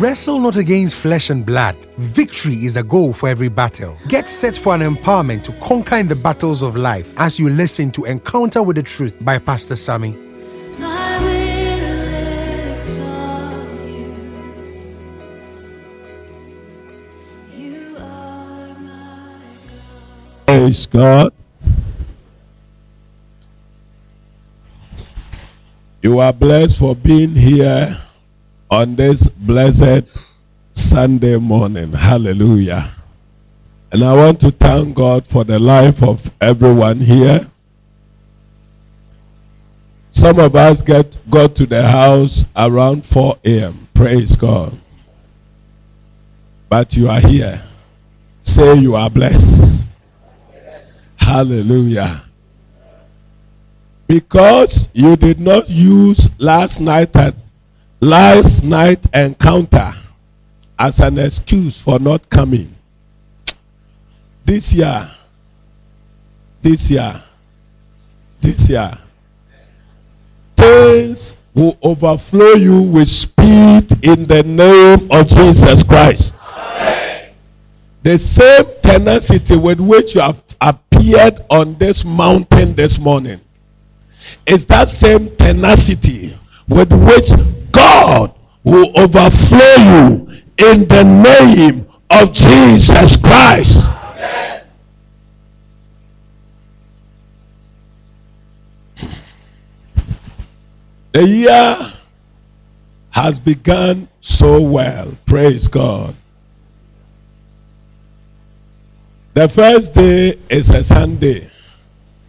wrestle not against flesh and blood. Victory is a goal for every battle. Get set for an empowerment to conquer in the battles of life as you listen to Encounter with the Truth by Pastor Sammy. I will exalt you. You are my God. Praise God. You are blessed for being here on this blessed Sunday morning. Hallelujah. And I want to thank God for the life of everyone here. Some of us get got to the house around 4 a.m. Praise God. But you are here. Say you are blessed. Hallelujah. Because you did not use last night at last night encounter as an excuse for not coming. This year, this year, this year, things will overflow you with speed in the name of Jesus Christ. The same tenacity with which you have appeared on this mountain this morning is that same tenacity with which God will overflow you in the name of Jesus Christ. The year has begun so well. Praise God. The first day is a Sunday.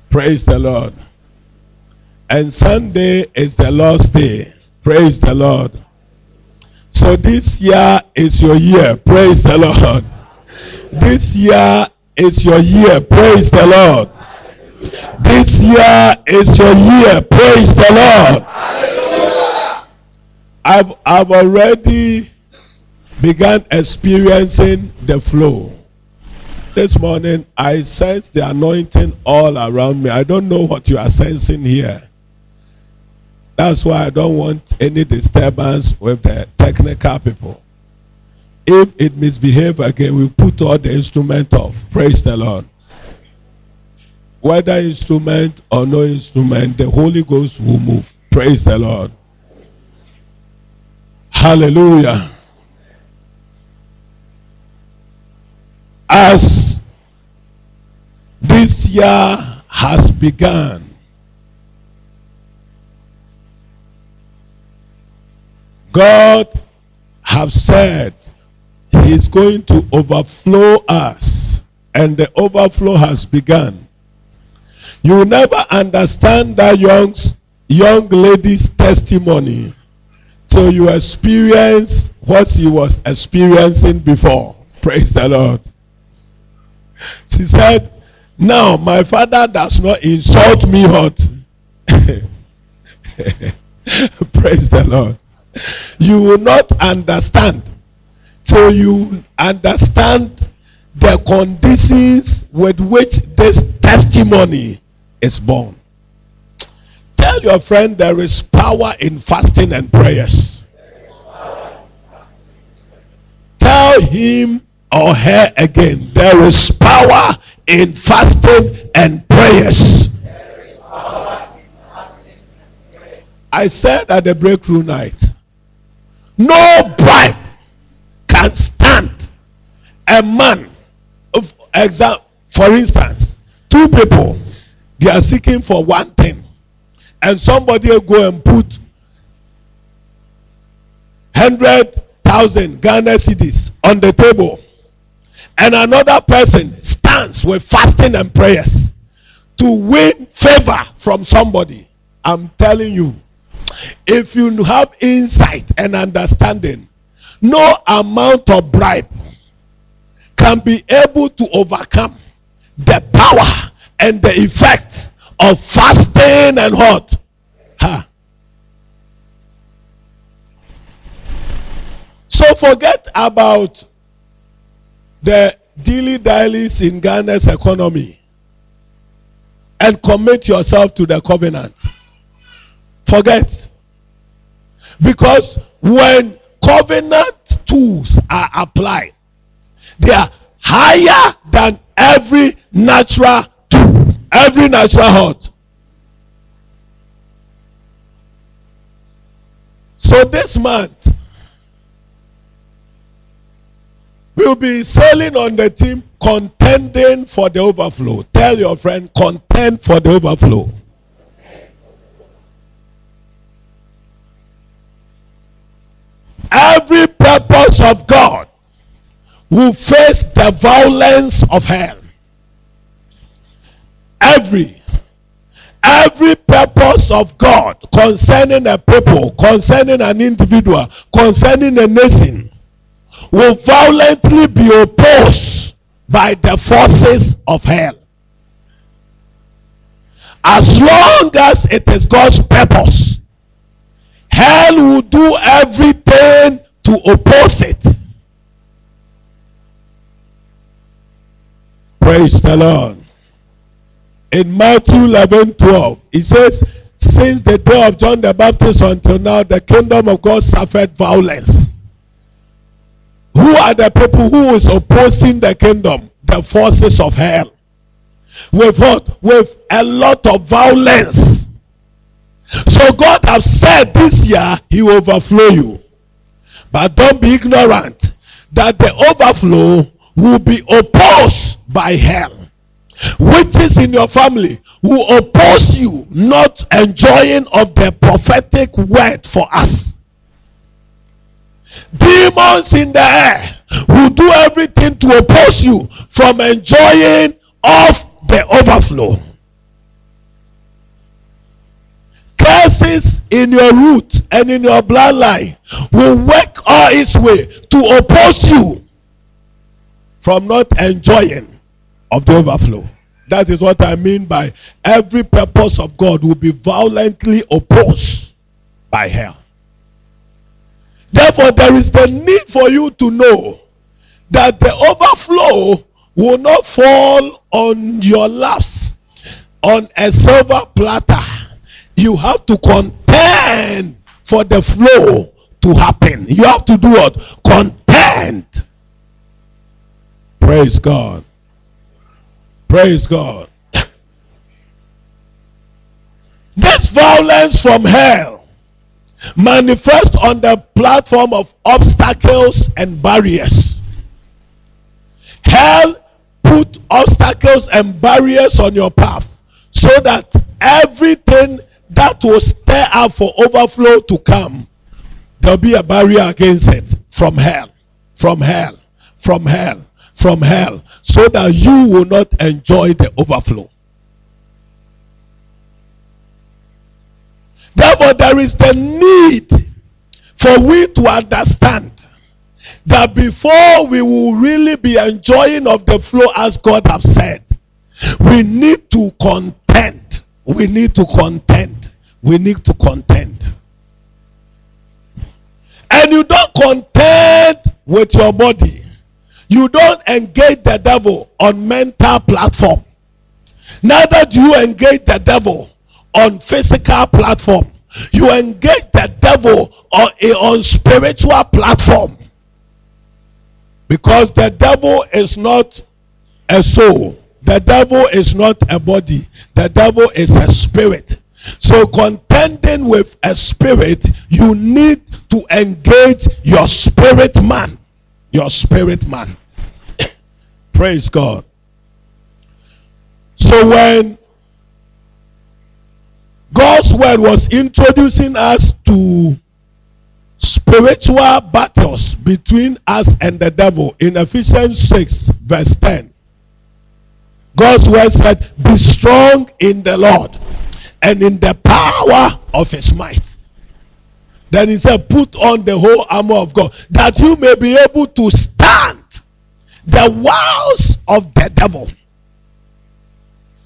Praise the Lord. And Sunday is the last day. Praise the Lord. So this year is your year. Praise the Lord. This year is your year. Praise the Lord. This year is your year. Praise the Lord. I've, I've already begun experiencing the flow. This morning, I sense the anointing all around me. I don't know what you are sensing here. That's why I don't want any disturbance with the technical people. If it misbehave again, we put all the instrument off. Praise the Lord. Whether instrument or no instrument, the Holy Ghost will move. Praise the Lord. Hallelujah. As this year has begun, God have said he is going to overflow us and the overflow has begun. You never understand that young, young lady's testimony till you experience what she was experiencing before. Praise the Lord. She said, Now my father does not insult me hot. Praise the Lord. You will not understand till you understand the conditions with which this testimony is born. Tell your friend there is power in fasting and prayers. Tell him or her again there is power in fasting and prayers. I said at the breakthrough night, no bribe can stand a man of for instance two people they are seeking for one thing and somebody go and put hundred thousand ghana cedis on the table and another person stands with fasting and prayers to win favor from somebody. I'm telling you if you have insight and understanding no amount of bribe can be able to overcome the power and the effect of fasting and what? Ha so forget about the dilly dallies in ghana's economy and commit yourself to the covenant forget because when covenant tools are applied, they are higher than every natural tool, every natural heart. So this month, we'll be sailing on the team contending for the overflow. Tell your friend, contend for the overflow. Every purpose of God will face the violence of hell. Every every purpose of God concerning a people, concerning an individual, concerning a nation will violently be opposed by the forces of hell. As long as it is God's purpose, hell will do everything to oppose it. Praise the Lord. In Matthew 11 12, it says, Since the day of John the Baptist until now, the kingdom of God suffered violence. Who are the people who is opposing the kingdom? The forces of hell. With what? With a lot of violence. So God has said this year he will overflow you. But don't be ignorant that the overflow will be opposed by hell. Witches in your family will oppose you not enjoying of the prophetic word for us. Demons in the air will do everything to oppose you from enjoying of the overflow. Curses in your root and in your bloodline will work all its way to oppose you from not enjoying of the overflow. That is what I mean by every purpose of God will be violently opposed by hell. Therefore, there is the need for you to know that the overflow will not fall on your laps on a silver platter. You have to contend for the flow to happen. You have to do what? Contend. Praise God. Praise God. This violence from hell manifest on the platform of obstacles and barriers. Hell put obstacles and barriers on your path so that everything that will stir up for overflow to come, there'll be a barrier against it from hell, from hell, from hell, from hell, so that you will not enjoy the overflow. Therefore, there is the need for we to understand that before we will really be enjoying of the flow as God have said, we need to contend. We need to contend. We need to contend. And you don't contend with your body. You don't engage the devil on mental platform. Neither do you engage the devil on physical platform. You engage the devil on a on spiritual platform. Because the devil is not a soul. The devil is not a body. The devil is a spirit. So contending with a spirit, you need to engage your spirit man. Your spirit man. Praise God. So when God's word was introducing us to spiritual battles between us and the devil in Ephesians 6, verse 10. God's word said, Be strong in the Lord and in the power of his might. Then he said, Put on the whole armor of God that you may be able to stand the wiles of the devil.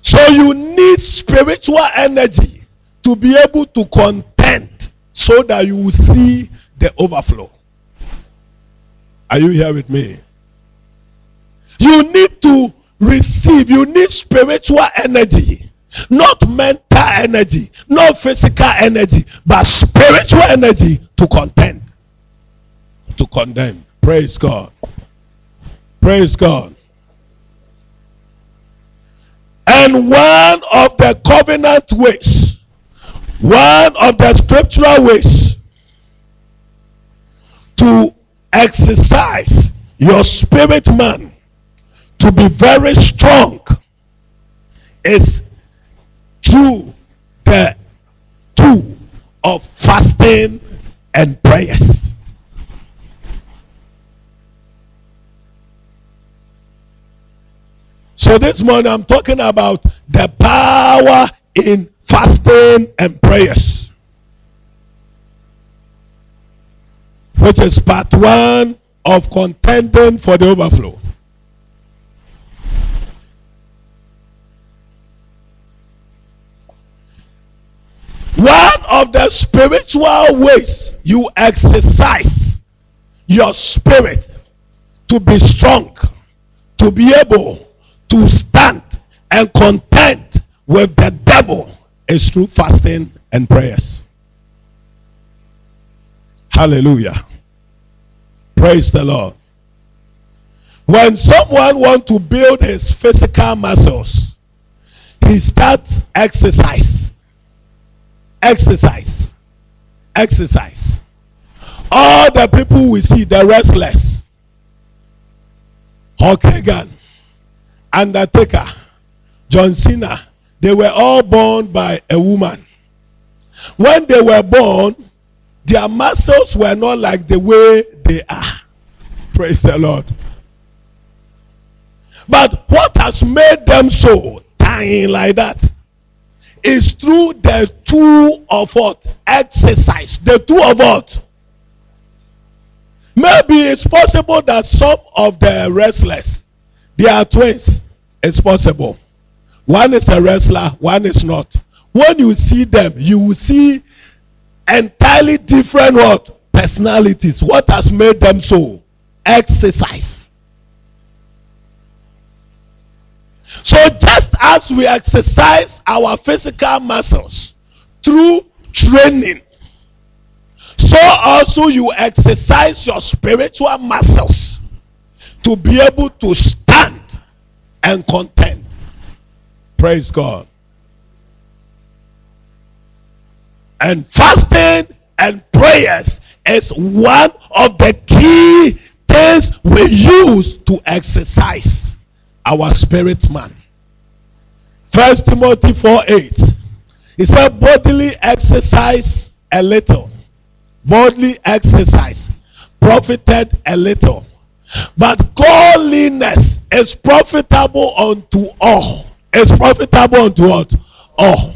So you need spiritual energy to be able to contend so that you will see the overflow. Are you here with me? You need to receive, you need spiritual energy, not mental energy, not physical energy, but spiritual energy to contend, to condemn. Praise God. Praise God. And one of the covenant ways, one of the scriptural ways to exercise your spirit man to be very strong is through the tool of fasting and prayers. So this morning I'm talking about the power in fasting and prayers. Which is part one of contending for the overflow. One of the spiritual ways you exercise your spirit to be strong, to be able to stand and contend with the devil is through fasting and prayers. Hallelujah. Praise the Lord. When someone wants to build his physical muscles, he starts exercise. Exercise. Exercise. All the people we see, the restless, Hulk Hogan, Undertaker, John Cena, they were all born by a woman. When they were born, their muscles were not like the way they are. Praise the Lord. But what has made them so tiny like that is through the tool of what? Exercise. The tool of what? Maybe it's possible that some of the wrestlers, they are twins. It's possible. One is a wrestler, one is not. When you see them, you will see entirely different what? Personalities. What has made them so? Exercise. So just as we exercise our physical muscles through training, so also you exercise your spiritual muscles to be able to stand and contend. Praise God. And fasting and prayers is one of the key things we use to exercise our spirit man. First Timothy 4 8. He said, bodily exercise a little, bodily exercise profited a little, but godliness is profitable unto all. Is profitable unto what? All.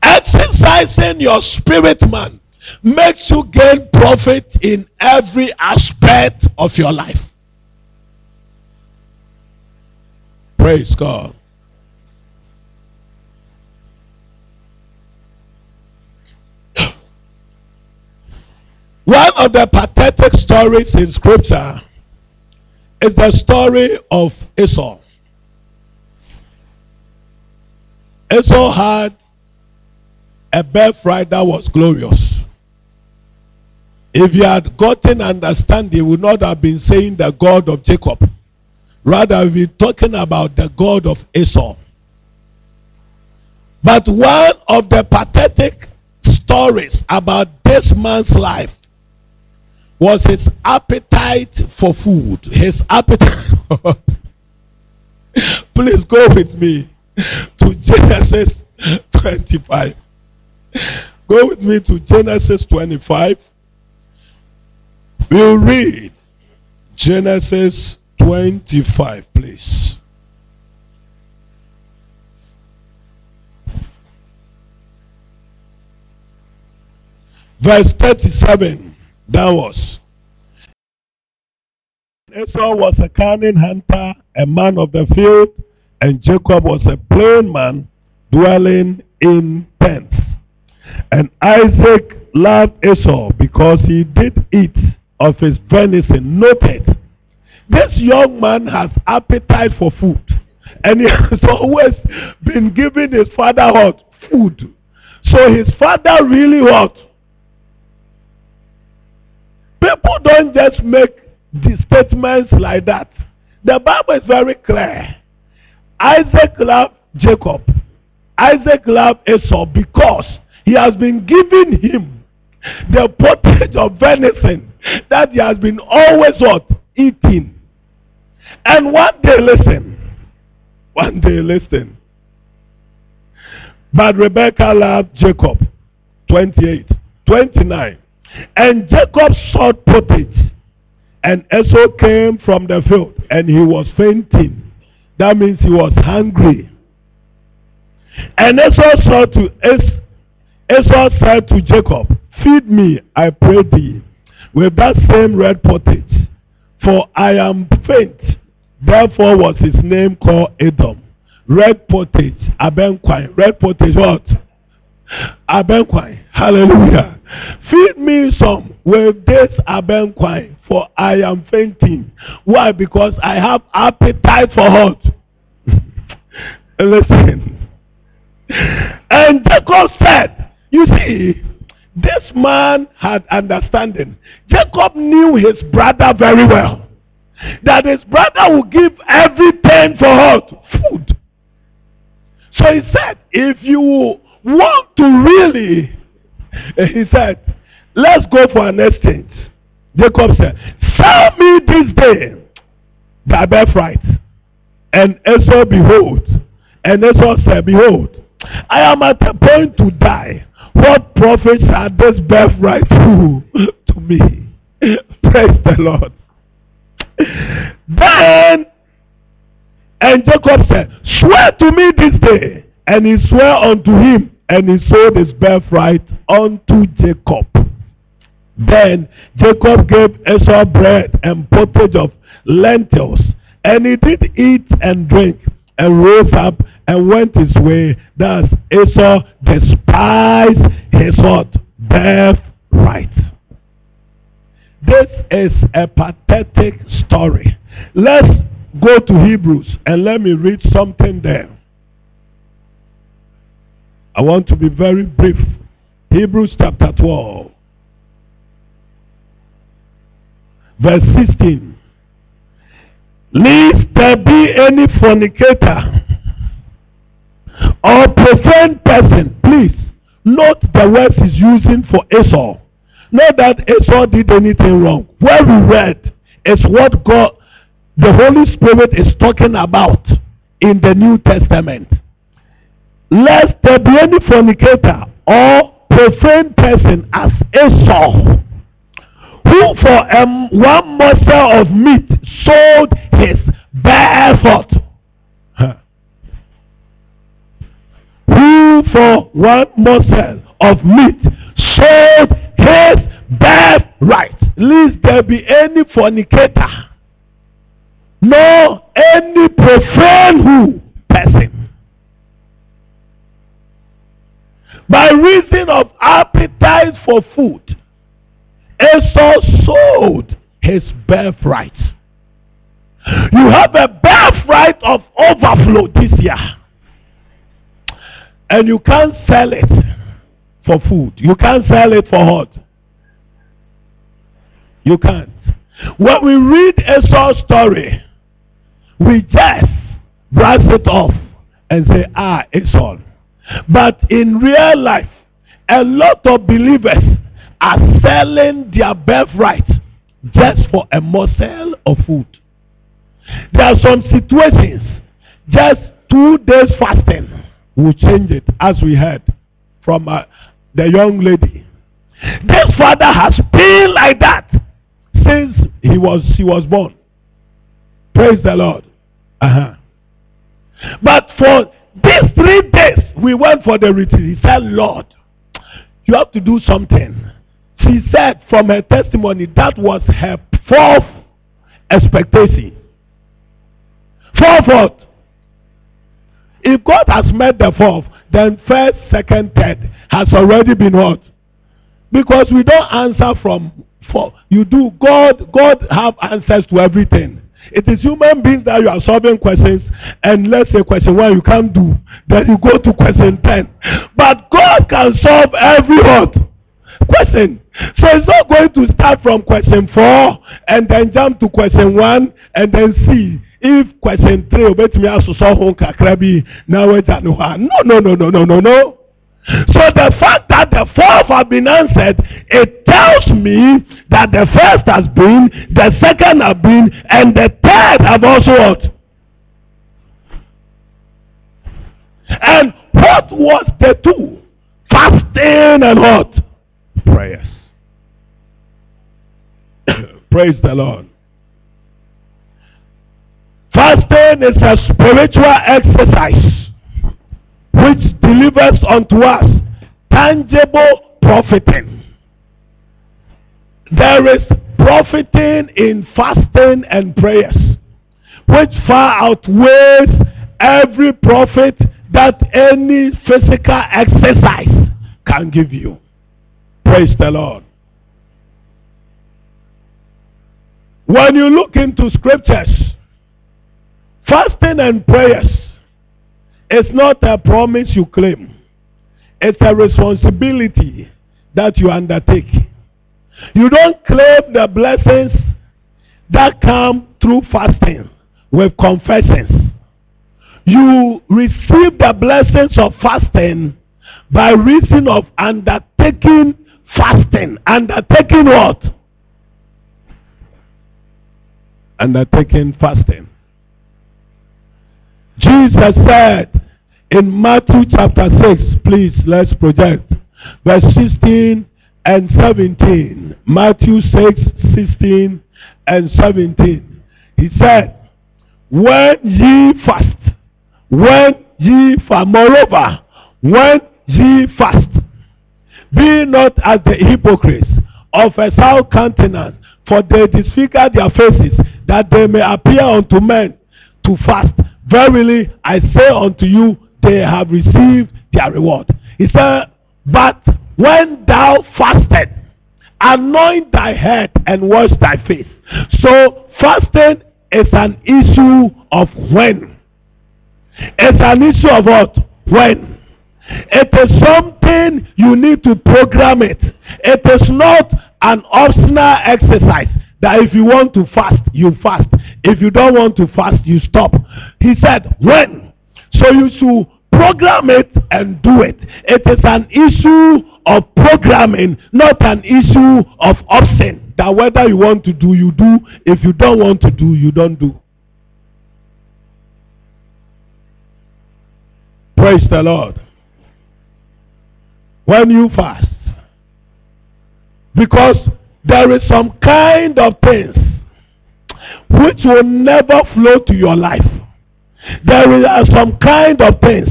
Exercising your spirit man makes you gain profit in every aspect of your life. Praise God. One of the pathetic stories in scripture is the story of Esau. Esau had a birthright that was glorious. If he had gotten understanding, he would not have been saying the God of Jacob. Rather, we're talking about the God of Esau. But one of the pathetic stories about this man's life was his appetite for food. His appetite. Please go with me to Genesis 25. Go with me to Genesis 25. We'll read Genesis 25, please. Verse 37. That was. Esau was a cunning hunter, a man of the field, and Jacob was a plain man dwelling in tents. And Isaac loved Esau because he did eat of his venison. Noted, this young man has appetite for food. And he has always been giving his father what? Food. So his father really what? People don't just make the statements like that. The Bible is very clear. Isaac loved Jacob. Isaac loved Esau because he has been giving him the pottage of venison that he has been always what? Eating. And one day, listen. One day, listen. But Rebekah loved Jacob. 28. 29. And Jacob sought pottage. And Esau came from the field and he was fainting. That means he was hungry. And Esau said to Es- Esau said to Jacob, Feed me, I pray thee, with that same red pottage, for I am faint. Therefore was his name called Edom. Red pottage, abenquine. Red pottage what? Abenquine. Hallelujah. Feed me some with this abenquine, for I am fainting. Why? Because I have appetite for hot. Listen. And Jacob said, You see, this man had understanding. Jacob knew his brother very well. That his brother would give everything for hot food. So he said, If you want to really, he said, Let's go for an exchange. Jacob said, Sell me this day thy birthright. And Esau behold, and Esau said, Behold, I am at a point to die. What profits are this birthright to, to me? Praise the Lord. Then, and Jacob said, Swear to me this day. And he swore unto him, and he sold his birthright unto Jacob. Then Jacob gave Esau bread and pottage of lentils, and he did eat and drink, and rose up and went his way. Thus Esau despised his? Birthright. This is a pathetic story. Let's go to Hebrews and let me read something there. I want to be very brief. Hebrews chapter 12, verse 16. Lest there be any fornicator or profane person, please note the words he's using for Esau. Not that Esau did anything wrong. What we read is what God, the Holy Spirit is talking about in the New Testament. Lest there be any fornicator or profane person as Esau, who for um, one morsel of meat sold his birthright. Huh. Who for one morsel of meat sold his birthright. Lest there be any fornicator, nor any profane who person. By reason of appetite for food, Esau sold his birthright. You have a birthright of overflow this year. And you can't sell it for food. You can't sell it for hot. You can't. When we read Esau's story, we just brush it off and say, ah, Esau. But in real life, a lot of believers are selling their birthright just for a morsel of food. There are some situations, just two days fasting will change it, as we heard from uh, the young lady. This father has been like that since he was he was born. Praise the Lord. Uh-huh. But for these three days, we went for the retreat. He said, Lord, you have to do something. She said from her testimony that was her fourth expectation. Fourth what? If God has met the fourth, then first, second, third has already been what? Because we don't answer from four. You do God. God have answers to everything. It is human beings that you are solving questions, and let's say question one you can't do, then you go to question ten. But God can solve every what? question. So it's not going to start from question four and then jump to question one and then see if question three obetumi asosɔ ho kakra bi na wagya ne hɔ a no no no no no no no. So the fact that the fourth have been answered, it tells me that the first has been, the second have been, and the third have also what? And what was the two? Fasting and what? Prayers. Praise the Lord. Fasting is a spiritual exercise which delivers unto us tangible profiting. There is profiting in fasting and prayers, which far outweighs every profit that any physical exercise can give you. Praise the Lord. When you look into scriptures, fasting and prayers it's not a promise you claim. It's a responsibility that you undertake. You don't claim the blessings that come through fasting with confessions. You receive the blessings of fasting by reason of undertaking fasting. Undertaking what? Undertaking fasting. Jesus said in Matthew chapter 6, please let's project verse 16 and 17. Matthew 6, 16 and 17. He said, When ye fast, when ye fast, moreover, when ye fast, be not as the hypocrites of a sound countenance, for they disfigure their faces, that they may appear unto men to fast. Verily, I say unto you, they have received their reward. He said, But when thou fasted, anoint thy head and wash thy face. So, fasting is an issue of when. It's an issue of what? When. It is something you need to program it. It is not an optional exercise that if you want to fast, you fast. If you don't want to fast, you stop. He said, when? So you should program it and do it. It is an issue of programming, not an issue of option. That whether you want to do, you do. If you don't want to do, you don't do. Praise the Lord. When you fast, because there is some kind of things which will never flow to your life. There are uh, some kind of things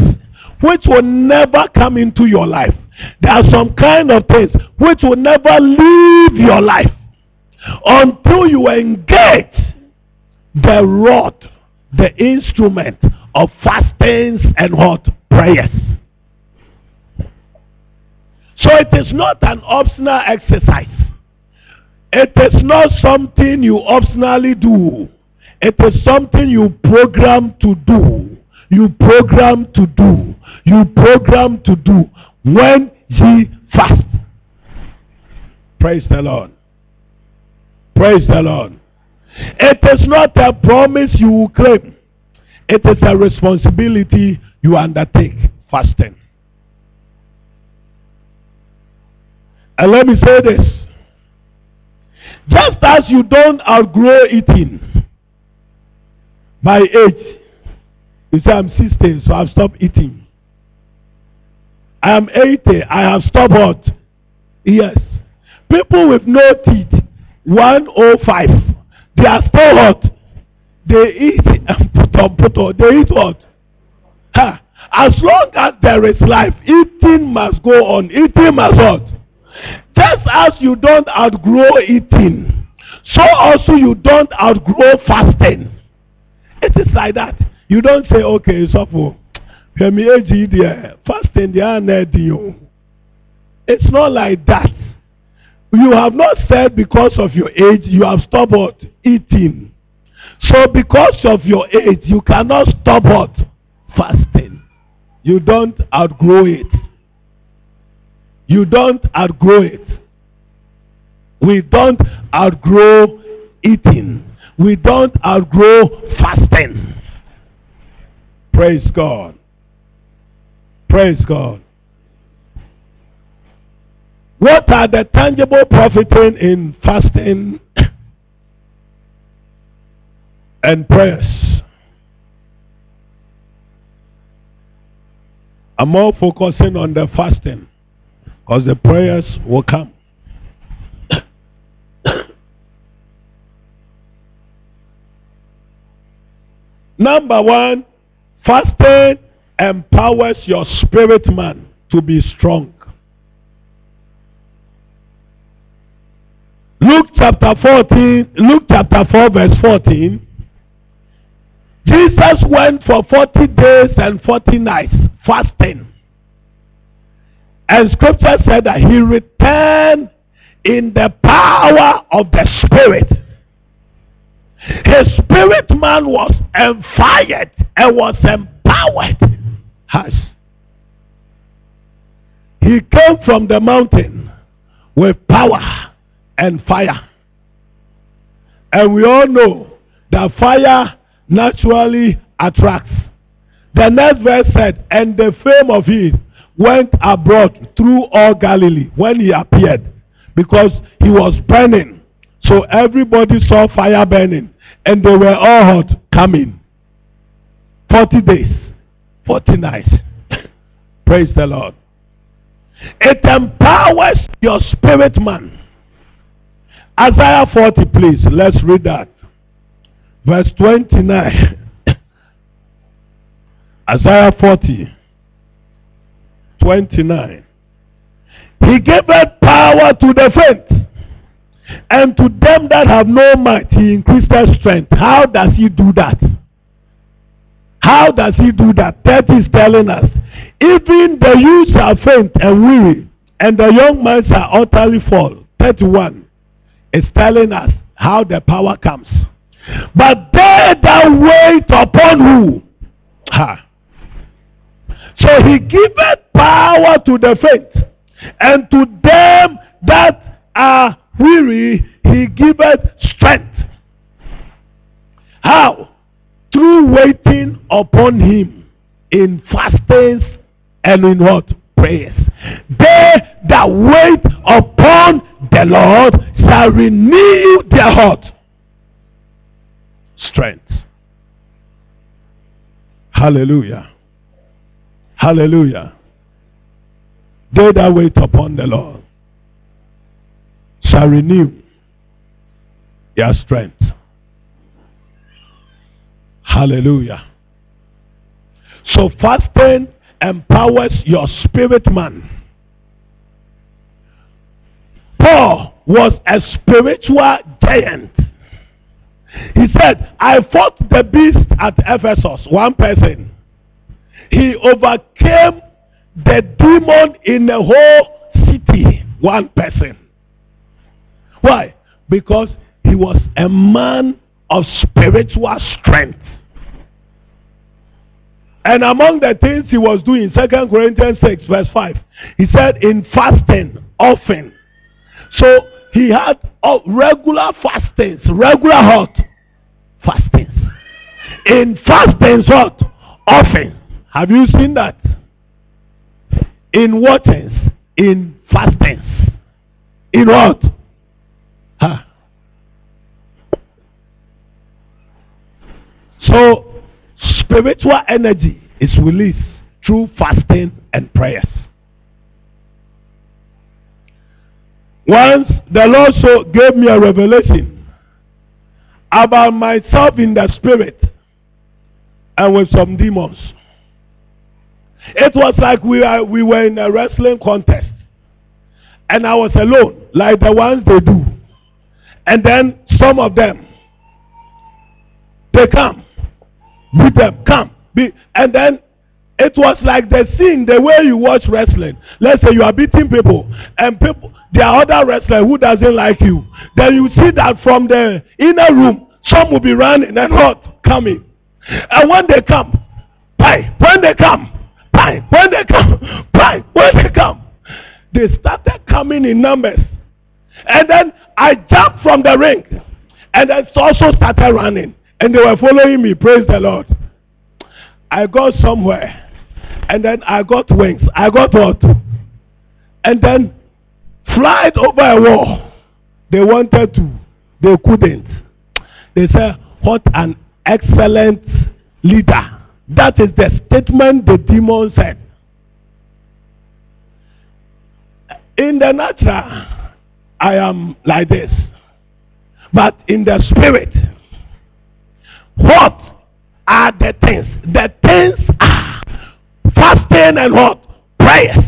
which will never come into your life. There are some kind of things which will never leave your life until you engage the rod, the instrument of fastings and what? Prayers. So it is not an optional exercise. It is not something you optionally do. It is something you program to do. You program to do. You program to do when ye fast. Praise the Lord. Praise the Lord. It is not a promise you will claim. It is a responsibility you undertake. Fasting. And let me say this. Just as you don't outgrow eating by age, you say, I'm 16, so I've stopped eating. I am 80, I have stopped what? Yes. People with no teeth, 105, they are still what? They eat, um, puto, puto, they eat what? Ha. As long as there is life, eating must go on. Eating must what? Just as you don't outgrow eating, so also you don't outgrow fasting. It is like that. You don't say, okay, suffer. Fasting. It's not like that. You have not said because of your age you have stopped eating. So because of your age you cannot stop what? Fasting. You don't outgrow it. You don't outgrow it. We don't outgrow eating. We don't outgrow fasting. Praise God. Praise God. What are the tangible profiting in fasting and prayers? I'm more focusing on the fasting because the prayers will come. Number one, fasting empowers your spirit man to be strong. Luke chapter 14, Luke chapter 4, verse 14. Jesus went for 40 days and 40 nights fasting. And scripture said that he returned in the power of the Spirit. His spirit man was enfired and was empowered. Has he came from the mountain with power and fire. And we all know that fire naturally attracts. The next verse said, And the fame of it went abroad through all Galilee when he appeared, because he was burning. So everybody saw fire burning, and they were all hot coming. 40 days, 40 nights. Praise the Lord. It empowers your spirit man. Isaiah 40, please. Let's read that. Verse 29. Isaiah 40, 29. He giveth power to the faint, and to them that have no might, he increased their strength. How does he do that? How does he do that? That is telling us. Even the youths are faint and weary, and the young men are utterly fall. 31 is telling us how the power comes. But they that wait upon who? Ha. So he giveth power to the faint, and to them that are weary, he giveth strength. How? Through waiting upon him in fastings and in what? Prayers. They that wait upon the Lord shall renew their heart. Strength. Hallelujah. Hallelujah. They that wait upon the Lord shall renew their strength. Hallelujah. So fasting empowers your spirit man. Paul was a spiritual giant. He said, I fought the beast at Ephesus, one person. He overcame the demon in the whole city, one person. Why? Because he was a man of spiritual strength. And among the things he was doing, 2 Corinthians 6, verse 5, he said, in fasting, often. So he had regular fastings, regular hot fastings. In fastings, what? Often. Have you seen that? In what sense? In fastings. In what? Huh? So, spiritual energy is released through fasting and prayers. Once the Lord so gave me a revelation about myself in the spirit and with some demons. It was like we are, we were in a wrestling contest. And I was alone, like the ones they do. And then some of them, they come. Beat them, come. Be, and then it was like the scene, the way you watch wrestling. Let's say you are beating people, and people, there are other wrestlers who doesn't like you. Then you see that from the inner room, some will be running and not coming. And when they come, bye. When they come, When they come, bye. When they come, They started coming in numbers. And then I jumped from the ring. And then also started running. And they were following me. Praise the Lord. I got somewhere. And then I got wings. I got what? And then flight over a wall. They wanted to. They couldn't. They said, What an excellent leader. That is the statement the demon said. In the natural, I am like this. But in the spirit, what are the things? The things are fasting and what? Prayers.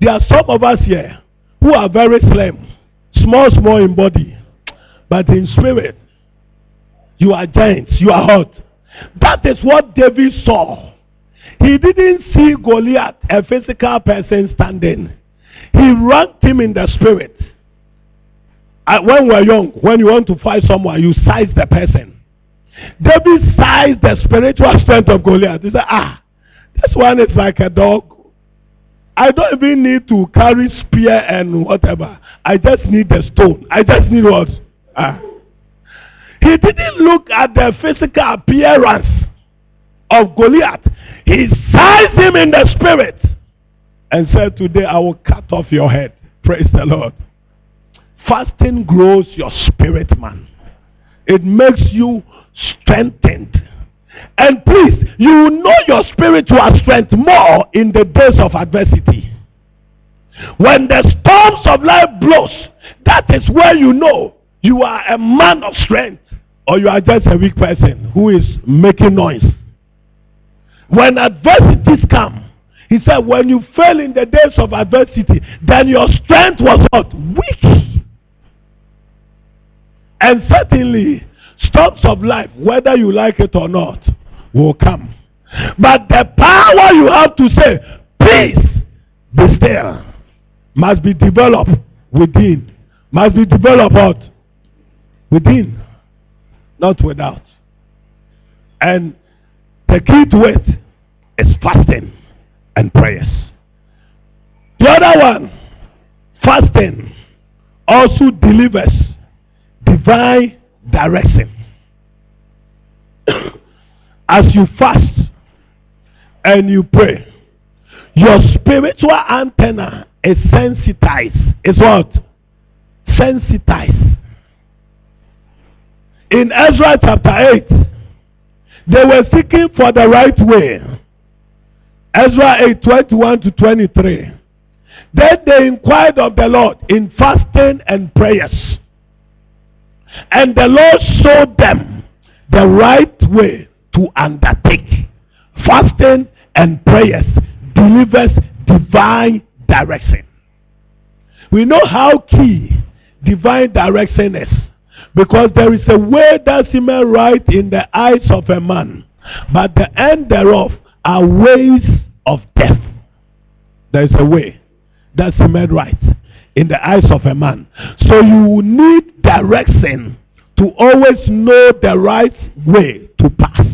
There are some of us here who are very slim, small, small in body, but in spirit, you are giants, you are hot. That is what David saw. He didn't see Goliath, a physical person standing. He ranked him in the spirit. And when we are young, when you want to fight someone, you size the person. David sized the spiritual strength of Goliath. He said, Ah, this one is like a dog. I don't even need to carry spear and whatever. I just need the stone. I just need what? Ah. He didn't look at the physical appearance of Goliath. He sized him in the spirit and said, Today I will cut off your head. Praise the Lord. Fasting grows your spirit, man. It makes you strengthened. And please, you know your spiritual strength more in the days of adversity. When the storms of life blows, that is where you know you are a man of strength or you are just a weak person who is making noise. When adversities come, he said, when you fail in the days of adversity, then your strength was what? Weak. And certainly, storms of life, whether you like it or not, will come. But the power you have to say, peace, be still, must be developed within. Must be developed what? Within, not without. And the key to it is fasting and prayers. The other one, fasting, also delivers divine direction. As you fast and you pray, your spiritual antenna is sensitized. Is what? Sensitized. In Ezra chapter 8, they were seeking for the right way. Ezra 8 21 to 23. Then they inquired of the Lord in fasting and prayers. And the Lord showed them the right way to undertake. Fasting and prayers delivers divine direction. We know how key divine direction is. Because there is a way that seemeth right in the eyes of a man, but the end thereof are ways of death. There is a way that seemeth right in the eyes of a man. So you need direction to always know the right way to pass.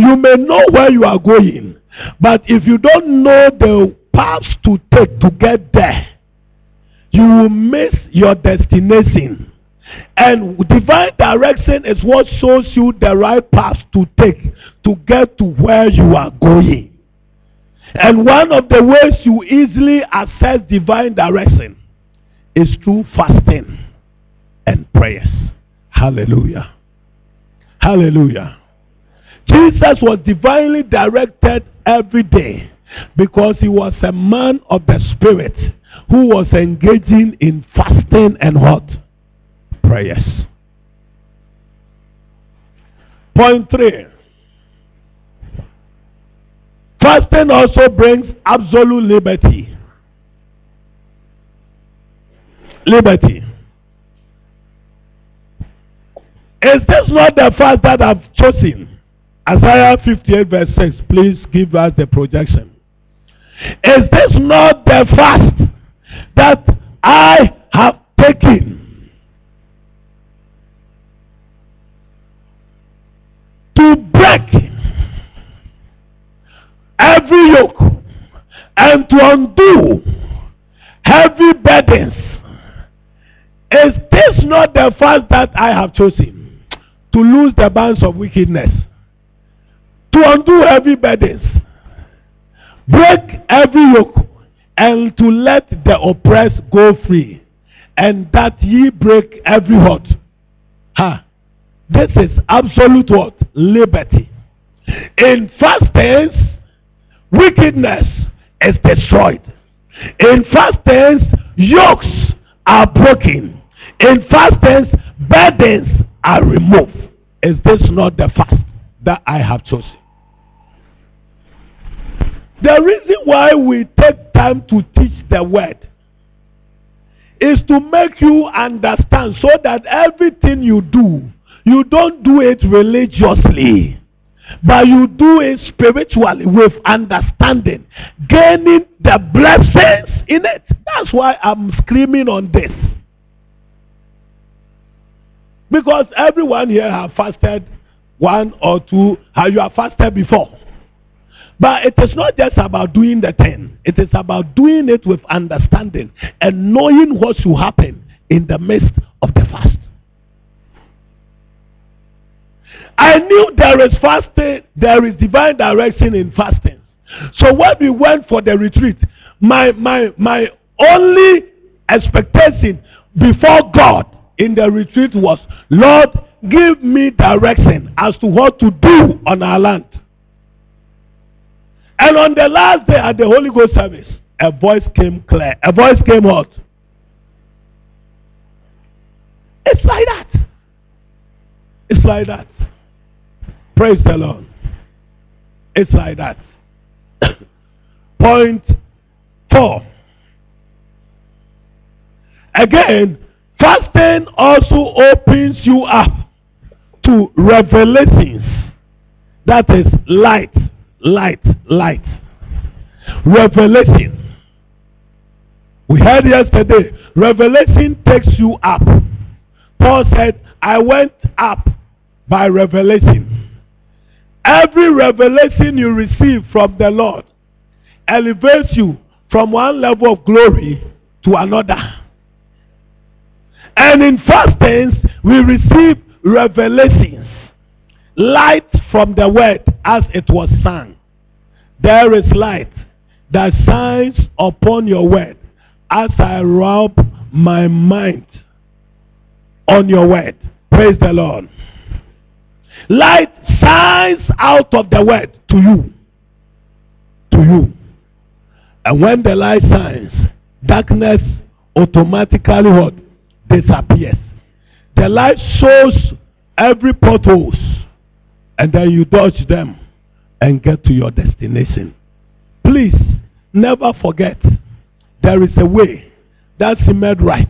You may know where you are going, but if you don't know the paths to take to get there, you will miss your destination. And divine direction is what shows you the right path to take to get to where you are going. And one of the ways you easily access divine direction is through fasting and prayers. Hallelujah. Hallelujah. Jesus was divinely directed every day because he was a man of the spirit who was engaging in fasting and what? Prayers. Point three. Fasting also brings absolute liberty. Liberty. Is this not the fast that I've chosen? Isaiah 58 verse 6. Please give us the projection. Is this not the fast that I have taken to break every yoke and to undo heavy burdens. Is this not the fast that I have chosen? To lose the bands of wickedness, to undo heavy burdens, break every yoke, and to let the oppressed go free, and that ye break every heart. Ha! This is absolute what? Liberty. In fastings, wickedness is destroyed. In fastings, yokes are broken. In fastings, burdens are removed. Is this not the fast that I have chosen? The reason why we take time to teach the word is to make you understand so that everything you do, you don't do it religiously, but you do it spiritually with understanding, gaining the blessings in it. That's why I'm screaming on this. Because everyone here have fasted one or two, how you have fasted before. But it is not just about doing the thing. It is about doing it with understanding and knowing what should happen in the midst of the fast. I knew there is fasting, there is divine direction in fasting. So when we went for the retreat, my my my only expectation before God in the retreat was, Lord, give me direction as to what to do on our land. And on the last day at the Holy Ghost service, a voice came clear. A voice came out. It's like that. It's like that. Praise the Lord. It's like that. Point four. Again, fasting also opens you up to revelations. That is light, light, light. Revelation. We heard yesterday, revelation takes you up. Paul said, I went up by revelation. Every revelation you receive from the Lord elevates you from one level of glory to another. And in fastings, we receive revelations, light from the word as it was sung. There is light that shines upon your word as I rub my mind on your word. Praise the Lord. Light shines out of the word to you. To you. And when the light shines, darkness automatically what? Disappears. The light shows every potholes and then you dodge them and get to your destination. Please never forget there is a way that's made right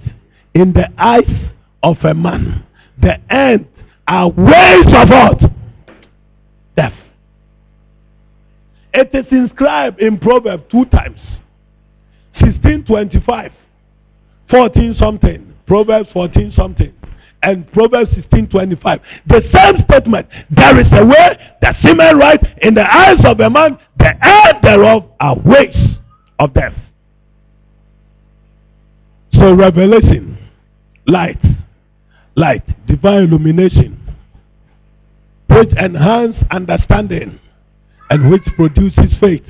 in the eyes of a man. The end are ways of what? Death. It is inscribed in Proverbs two times. 1625, 14 something, Proverbs 14 something, and Proverbs 1625. The same statement. There is a way that seemeth right in the eyes of a man, the end thereof are ways of death. So revelation, light, light, divine illumination, which enhance understanding and which produces faith,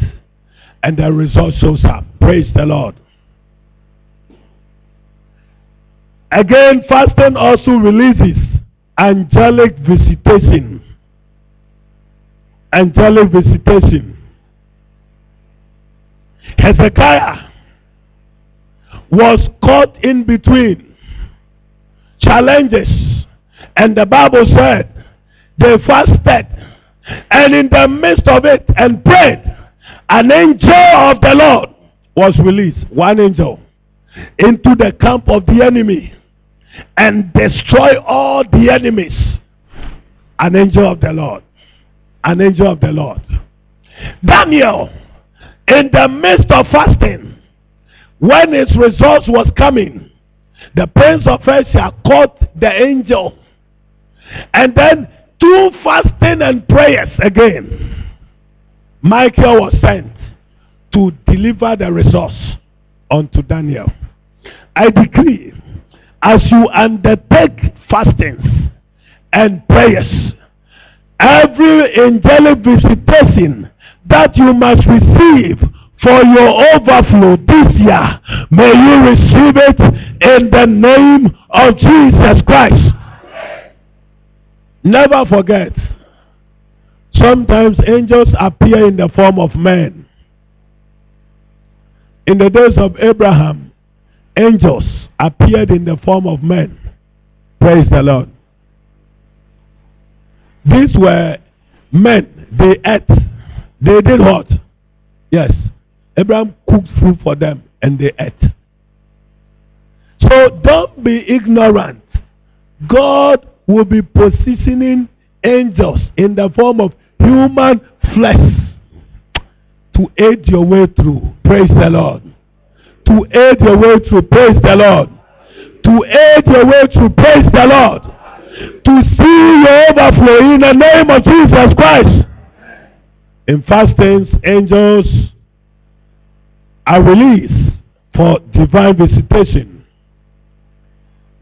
and the result shows up. Praise the Lord. Again, fasting also releases angelic visitation. Angelic visitation. Hezekiah was caught in between challenges, and the Bible said they fasted, and in the midst of it, and prayed, an angel of the Lord was released. One angel into the camp of the enemy and destroy all the enemies. An angel of the Lord. An angel of the Lord. Daniel, in the midst of fasting, when his results was coming, the prince of Persia caught the angel. And then two fasting and prayers again. Michael was sent to deliver the resource unto Daniel. I decree, as you undertake fastings and prayers, every angelic visitation that you must receive for your overflow this year, may you receive it in the name of Jesus Christ. Never forget, sometimes angels appear in the form of men. In the days of Abraham, angels appeared in the form of men. Praise the Lord. These were men. They ate. They did what? Yes. Abraham cooked food for them and they ate. So don't be ignorant. God will be positioning angels in the form of human flesh to aid your way through. Praise the Lord. To aid your way through. Praise the Lord. To aid your way through. Praise the Lord. To see your overflow in the name of Jesus Christ. In fastings, angels are released for divine visitation.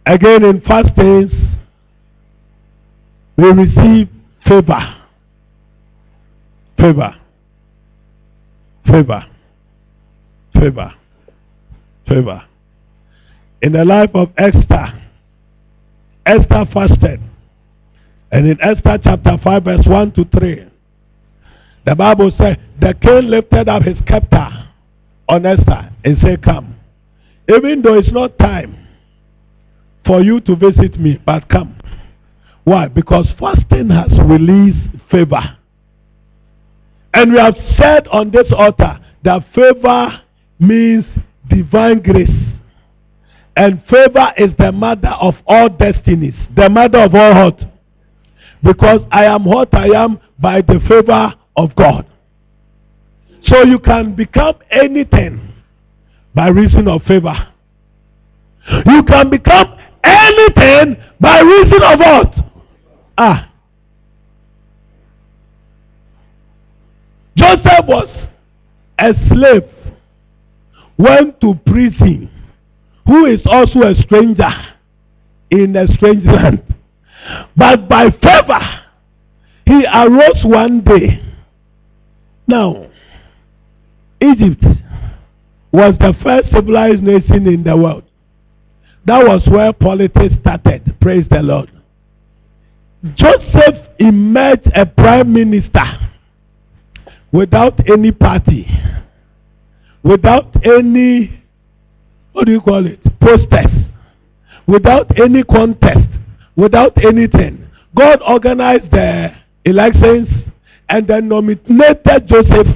Again, in fastings, we receive favor. Favor. Favor. Favor. Favor. In the life of Esther, Esther fasted. And in Esther chapter 5, verse 1 to 3, the Bible says, The king lifted up his scepter on Esther and say, Come. Even though it's not time for you to visit me, but come. Why? Because fasting has released favor. And we have said on this altar that favor means divine grace. And favor is the mother of all destinies, the mother of all hot. Because I am what I am by the favor of God. So you can become anything by reason of favor. You can become anything by reason of what? Ah. Joseph was a slave, went to prison, who is also a stranger in a strange land. But by favor, he arose one day. Now, Egypt was the first civilized nation in the world. That was where politics started. Praise the Lord. Joseph emerged a prime minister without any party, without any, what do you call it, protest, without any contest, without anything. God organized the elections and then nominated Joseph,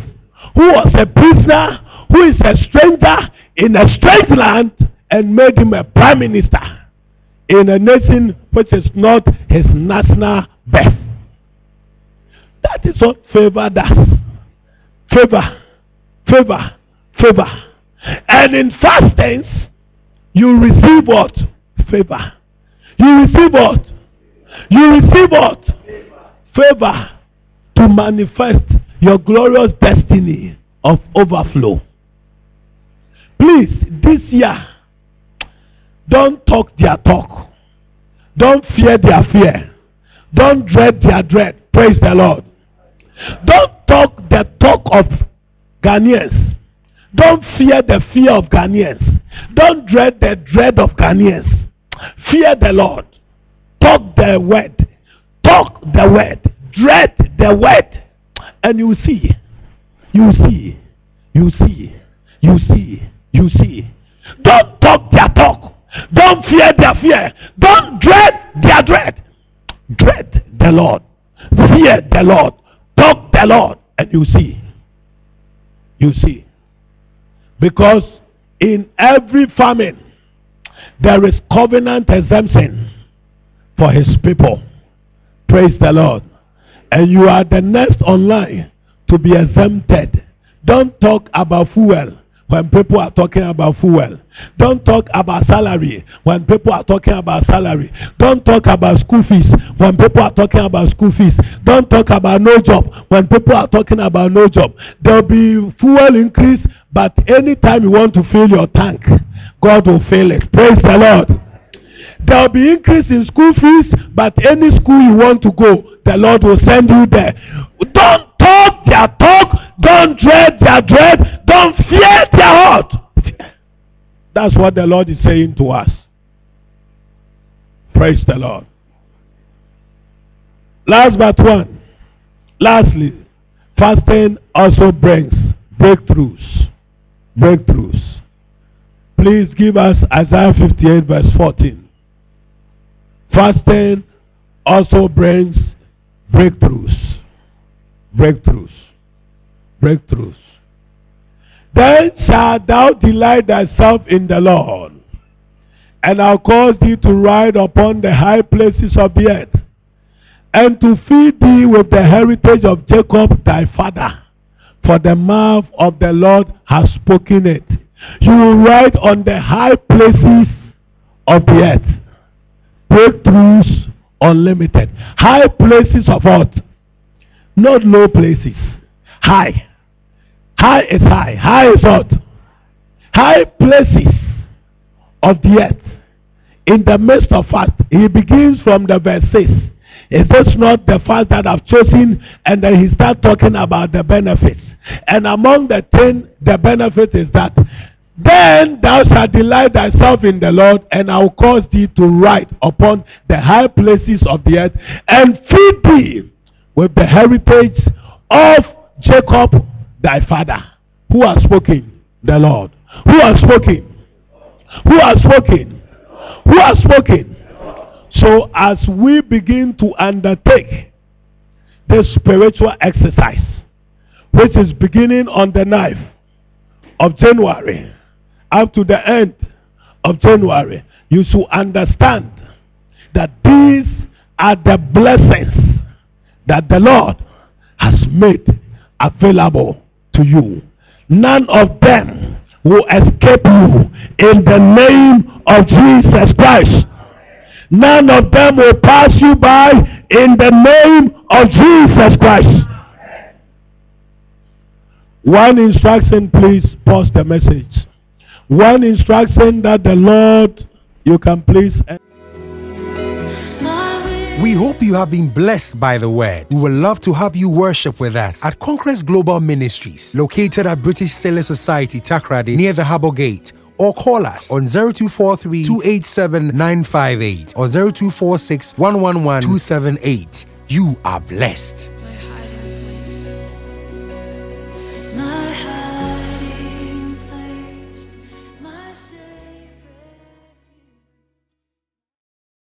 who was a prisoner, who is a stranger in a strange land, and made him a prime minister in a nation which is not his national birth. That is what favor does. Favor, favor, favor. And in fastings, you receive what? Favor. You receive what? You receive what? Favor to manifest your glorious destiny of overflow. Please, this year, don't talk their talk. Don't fear their fear. Don't dread their dread. Praise the Lord. Don't talk the talk of Ghanaians. Don't fear the fear of Ghanaians. Don't dread the dread of Ghanaians. Fear the Lord. Talk the word. Talk the word. Dread the word. And you see. You see. You see. You see. You see. Don't talk their talk. Don't fear their fear. Don't dread their dread. Dread the Lord. Fear the Lord. Talk the Lord. And you see. You see. Because in every famine, there is covenant exemption for his people. Praise the Lord. And you are the next online to be exempted. Don't talk about fuel when people are talking about fuel. Don't talk about salary when people are talking about salary. Don't talk about school fees when people are talking about school fees. Don't talk about no job when people are talking about no job. There will be fuel increase, but anytime you want to fill your tank, God will fill it. Praise the Lord. There will be increase in school fees, but any school you want to go, the Lord will send you there. Don't talk their talk, don't dread their dread, don't fear their heart. That's what the Lord is saying to us. Praise the Lord. Last but one. Lastly, fasting also brings breakthroughs. Breakthroughs. Please give us Isaiah 58 verse 14. Fasting also brings breakthroughs. Breakthroughs. Breakthroughs. Then shalt thou delight thyself in the Lord, and I'll cause thee to ride upon the high places of the earth, and to feed thee with the heritage of Jacob thy father. For the mouth of the Lord has spoken it. You will ride on the high places of the earth. Breakthroughs unlimited. High places of what? Not low places. High. High is high. High is what? High places of the earth. In the midst of fast, he begins from the verse 6. Is this not the fast that I've chosen? And then he starts talking about the benefits. And among the ten, the benefit is that then thou shalt delight thyself in the Lord, and I will cause thee to ride upon the high places of the earth, and feed thee with the heritage of Jacob thy father. Who has spoken? The Lord. Who has spoken? Who has spoken? Who has spoken? So as we begin to undertake this spiritual exercise, which is beginning on the 9th of January up to the end of January, you should understand that these are the blessings that the Lord has made available to you. None of them will escape you in the name of Jesus Christ. None of them will pass you by in the name of Jesus Christ. One instruction, please pause the message. One instruction that the Lord, you can please. We hope you have been blessed by the word. We would love to have you worship with us at Conquest Global Ministries, located at British Sailor Society, Takoradi, near the Harbour Gate. Or call us on 0243 287 958 or 0246 111 278. You are blessed.